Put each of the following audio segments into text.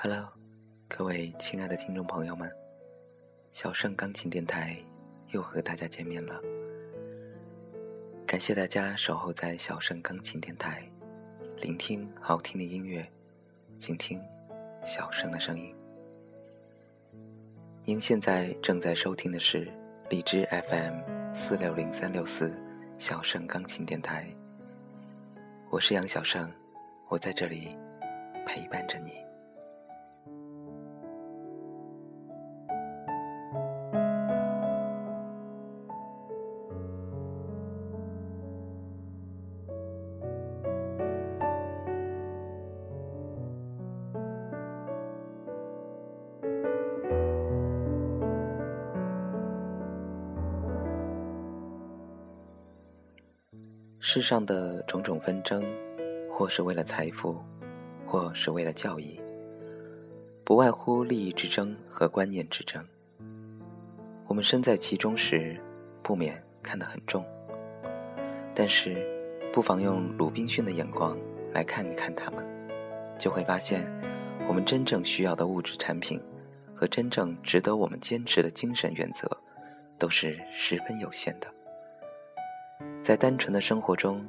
Hello，各位亲爱的听众朋友们，小盛钢琴电台又和大家见面了。感谢大家守候在小盛钢琴电台，聆听好听的音乐，倾听小盛的声音。您现在正在收听的是荔枝 FM 四六零三六四小盛钢琴电台，我是杨小盛，我在这里陪伴着你。世上的种种纷争，或是为了财富，或是为了教义，不外乎利益之争和观念之争。我们身在其中时，不免看得很重。但是，不妨用鲁滨逊的眼光来看一看他们，就会发现，我们真正需要的物质产品，和真正值得我们坚持的精神原则，都是十分有限的。在单纯的生活中，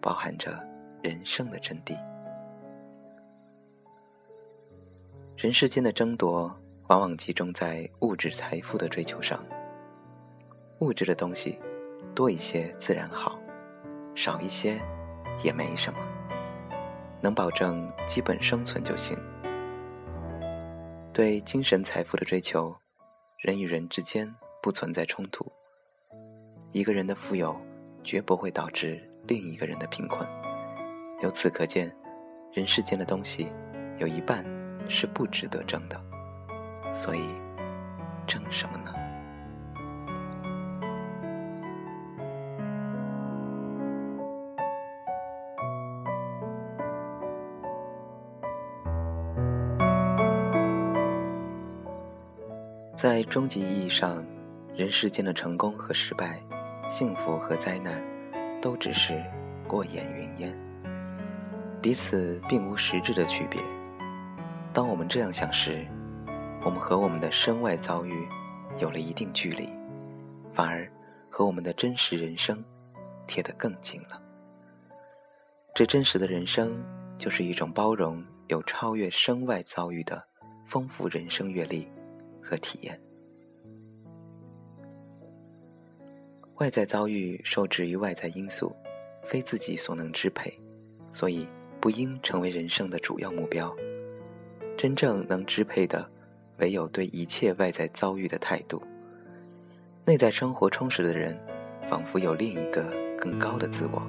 包含着人生的真谛。人世间的争夺，往往集中在物质财富的追求上。物质的东西，多一些自然好，少一些也没什么，能保证基本生存就行。对精神财富的追求，人与人之间不存在冲突。一个人的富有。绝不会导致另一个人的贫困。由此可见，人世间的东西有一半是不值得争的。所以，争什么呢？在终极意义上，人世间的成功和失败。幸福和灾难，都只是过眼云烟，彼此并无实质的区别。当我们这样想时，我们和我们的身外遭遇有了一定距离，反而和我们的真实人生贴得更近了。这真实的人生，就是一种包容有超越身外遭遇的丰富人生阅历和体验。外在遭遇受制于外在因素，非自己所能支配，所以不应成为人生的主要目标。真正能支配的，唯有对一切外在遭遇的态度。内在生活充实的人，仿佛有另一个更高的自我，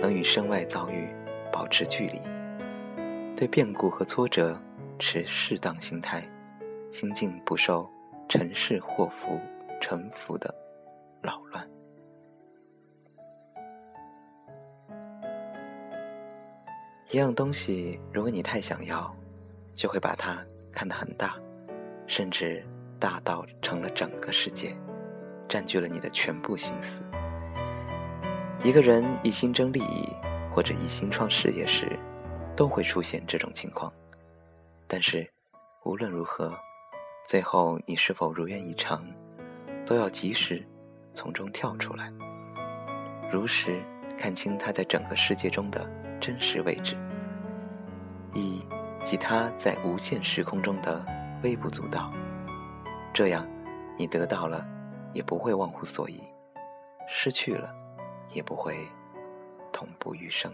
能与身外遭遇保持距离，对变故和挫折持适当心态，心境不受尘世祸福沉浮的。扰乱。一样东西，如果你太想要，就会把它看得很大，甚至大到成了整个世界，占据了你的全部心思。一个人一心争利益，或者一心创事业时，都会出现这种情况。但是，无论如何，最后你是否如愿以偿，都要及时。从中跳出来，如实看清他在整个世界中的真实位置，以及他在无限时空中的微不足道。这样，你得到了，也不会忘乎所以；失去了，也不会痛不欲生。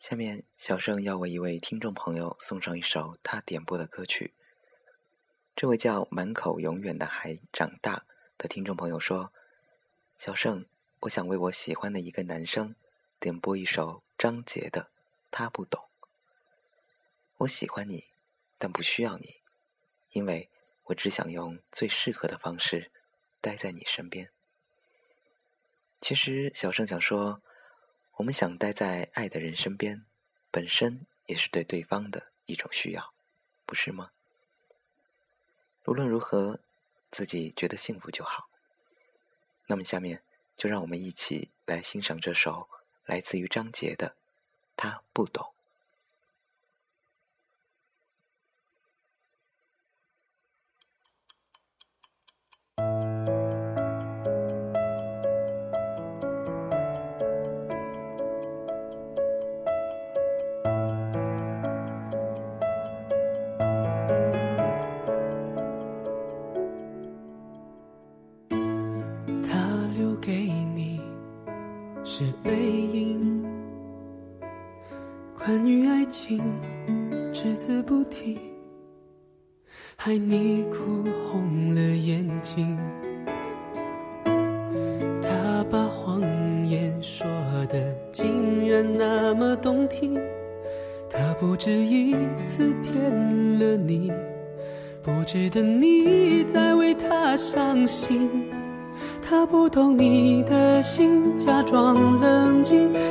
下面，小盛要为一位听众朋友送上一首他点播的歌曲。这位叫“满口永远的还长大”的听众朋友说：“小盛，我想为我喜欢的一个男生点播一首张杰的《他不懂》。我喜欢你，但不需要你，因为我只想用最适合的方式待在你身边。”其实，小盛想说。我们想待在爱的人身边，本身也是对对方的一种需要，不是吗？无论如何，自己觉得幸福就好。那么，下面就让我们一起来欣赏这首来自于张杰的《他不懂》。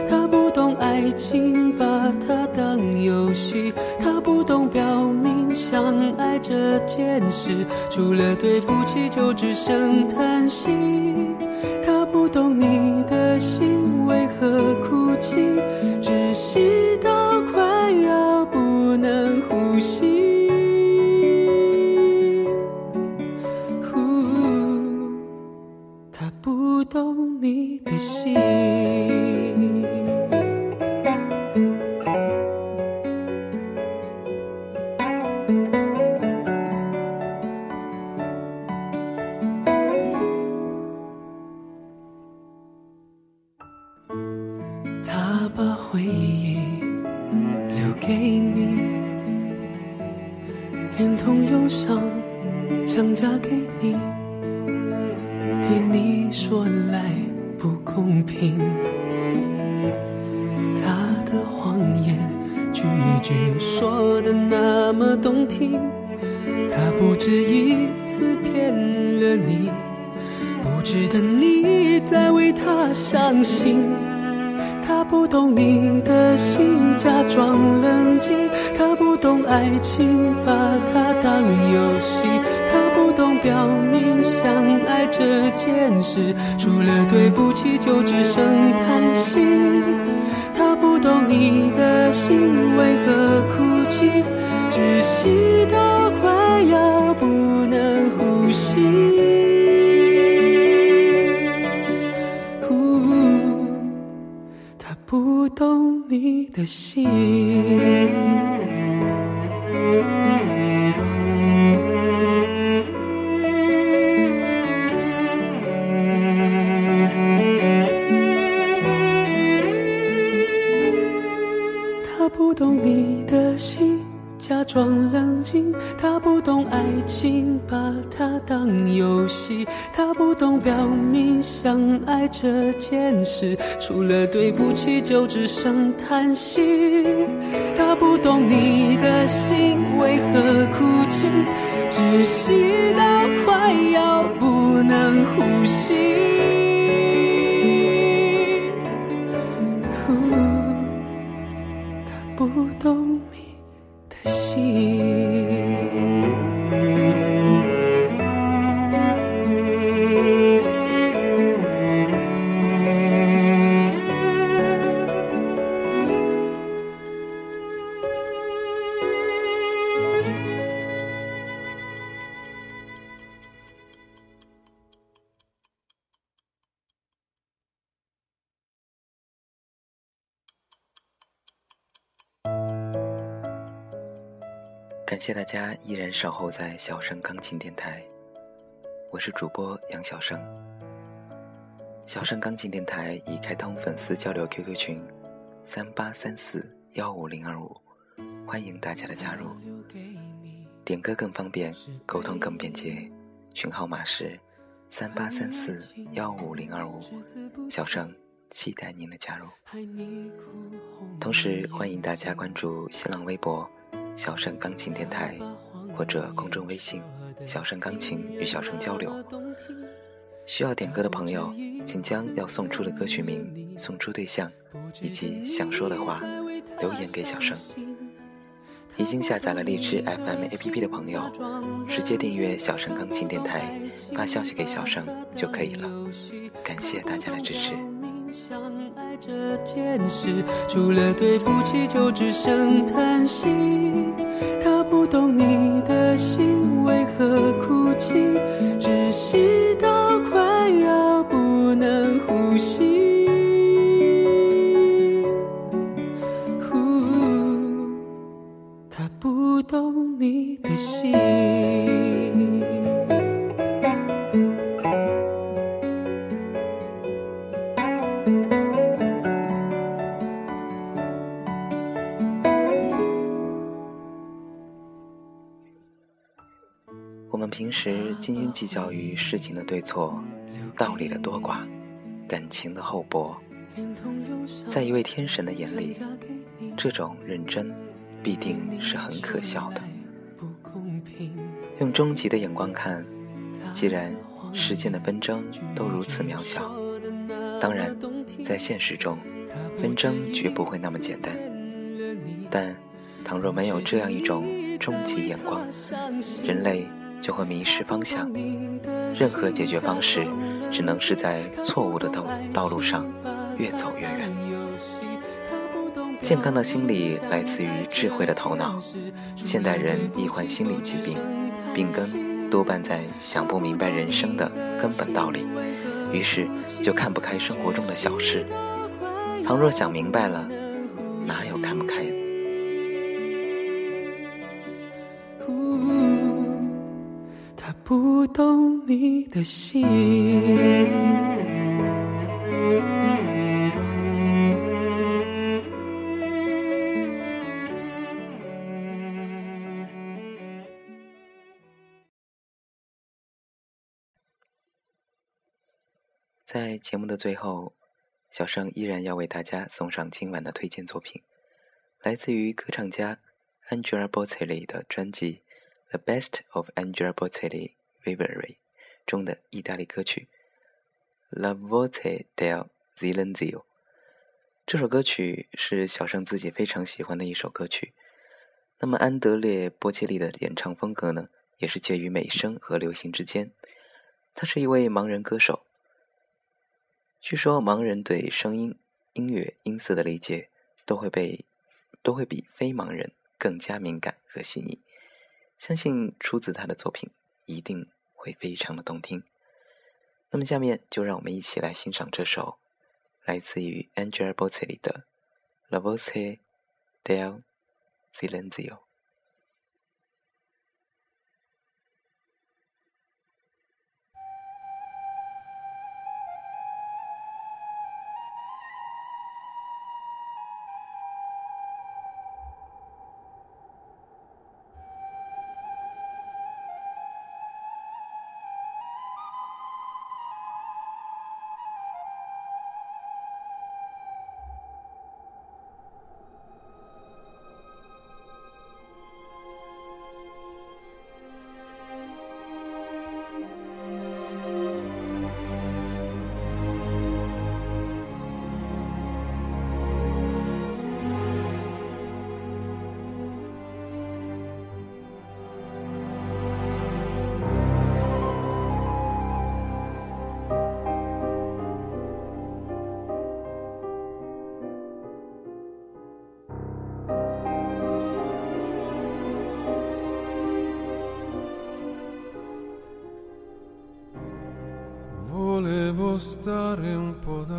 他不懂爱情，把它当游戏，他不懂表明。相爱这件事，除了对不起，就只剩叹息。他不懂你的心把回忆留给你连同忧伤强加给你对你说来不公平。他的谎言句句说的那么动听他不止一次骗了你不值得你再为他伤心。不懂你的心，假装冷静。他不懂爱情，把它当游戏。他不懂表明相爱这件事，除了对不起，就只剩叹息。他不懂你的心为何哭泣。窒息到快要不能呼吸，懂你的心。他不懂你的心。假装冷静，他不懂爱情，把它当游戏。他不懂表明相爱这件事，除了对不起，就只剩叹息。他不懂你的心为何哭泣，窒息到快要不能呼吸。他不懂心。感谢大家依然守候在小声钢琴电台，我是主播杨小生。小声钢琴电台已开通粉丝交流 QQ 群：三八三四幺五零二五，欢迎大家的加入。点歌更方便，沟通更便捷，群号码是三八三四幺五零二五，小盛期待您的加入。同时欢迎大家关注新浪微博“小盛钢琴电台”或者公众微信“小盛钢琴”与小盛交流。需要点歌的朋友，请将要送出的歌曲名、送出对象以及想说的话留言给小生。已经下载了荔枝 FM APP 的朋友，直接订阅小生钢琴电台，发消息给小生就可以了。感谢大家的支持。相爱这件事除了对不起，就只剩叹息。他不懂你的心为何哭泣，窒斤斤计较于事情的对错、道理的多寡、感情的厚薄，在一位天神的眼里，这种认真必定是很可笑的。用终极的眼光看，既然世间的纷争都如此渺小，当然，在现实中，纷争绝不会那么简单。但倘若没有这样一种终极眼光，人类。就会迷失方向，任何解决方式只能是在错误的道道路上越走越远。健康的心理来自于智慧的头脑。现代人易患心理疾病，病根多半在想不明白人生的根本道理，于是就看不开生活中的小事。倘若想明白了，哪有看不开？懂你的心。在节目的最后，小生依然要为大家送上今晚的推荐作品，来自于歌唱家 Angela Bocelli 的专辑《The Best of Angela Bocelli》。Vivere 中的意大利歌曲《La Voce del Silenzio》。这首歌曲是小盛自己非常喜欢的一首歌曲。那么，安德烈·波切利的演唱风格呢，也是介于美声和流行之间。他是一位盲人歌手。据说，盲人对声音、音乐、音色的理解都会被都会比非盲人更加敏感和细腻。相信出自他的作品。一定会非常的动听。那么，下面就让我们一起来欣赏这首来自于 Angela Bocelli 的《La Voce del Silenzio》。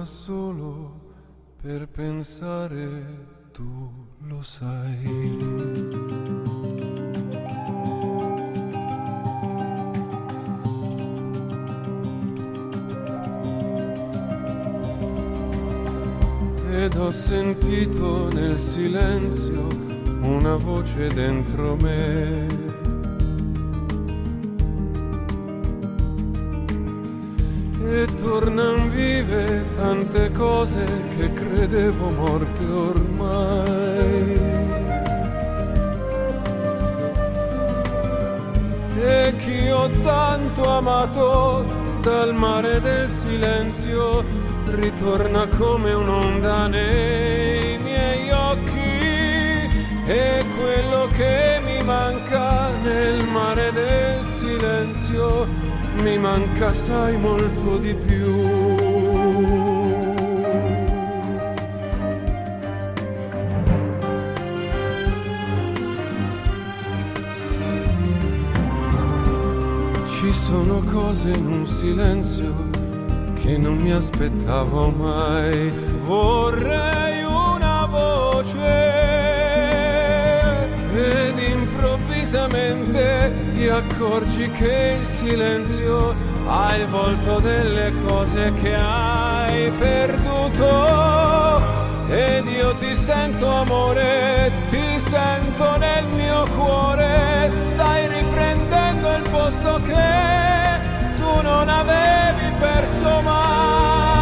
Solo per pensare, tu lo sai. ed ho sentito nel silenzio una voce dentro me. E tornan vive tante cose che credevo morte ormai. E chi ho tanto amato dal mare del silenzio ritorna come un'onda nei miei occhi e quello che mi manca nel mare del silenzio mi manca sai molto di più. Ci sono cose in un silenzio che non mi aspettavo mai. Vorrei una voce ed improvvisamente ti accorgi che il silenzio ha il volto delle cose che hai perduto. Ed io ti sento amore, ti sento nel mio cuore, stai riprendendo il posto che tu non avevi perso mai,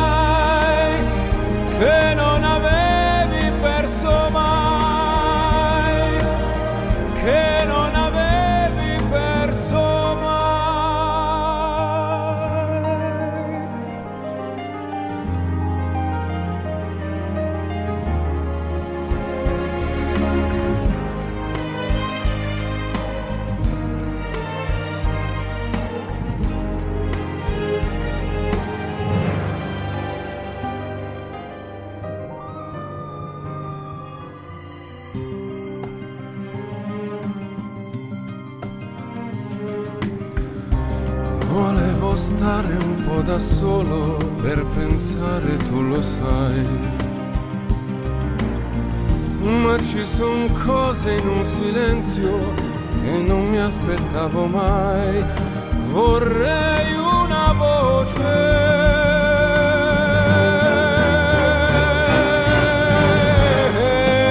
Volevo stare un po' da solo per pensare, tu lo sai. Ma ci sono cose in un silenzio che non mi aspettavo mai. Vorrei una voce.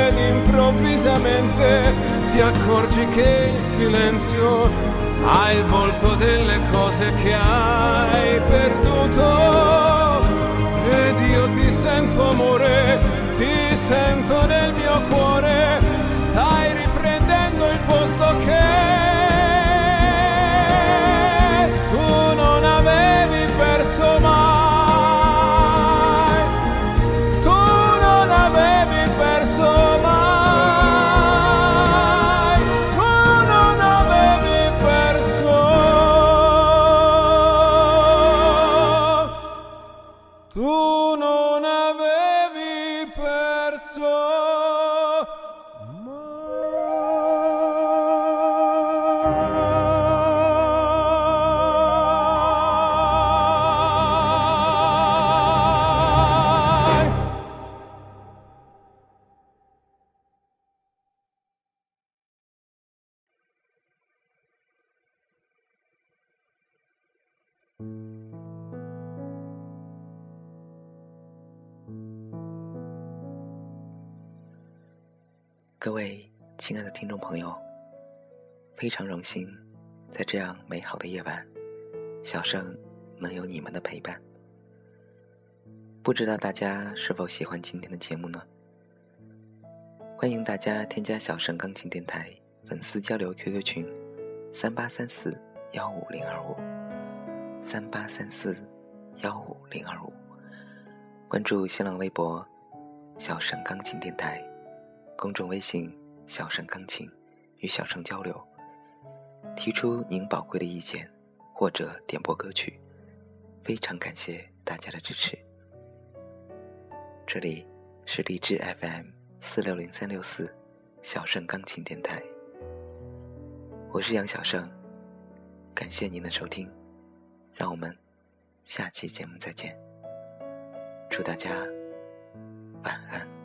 Ed improvvisamente ti accorgi che il silenzio ha il volto delle cose che hai perduto. Ed io ti sento amore, ti sento nel mio cuore, 各位亲爱的听众朋友，非常荣幸，在这样美好的夜晚，小盛能有你们的陪伴。不知道大家是否喜欢今天的节目呢？欢迎大家添加小盛钢琴电台粉丝交流 QQ 群：三八三四幺五零二五，三八三四幺五零二五。关注新浪微博“小盛钢琴电台”。公众微信“小盛钢琴”与小盛交流，提出您宝贵的意见或者点播歌曲，非常感谢大家的支持。这里是荔枝 FM 四六零三六四小盛钢琴电台，我是杨小盛，感谢您的收听，让我们下期节目再见，祝大家晚安。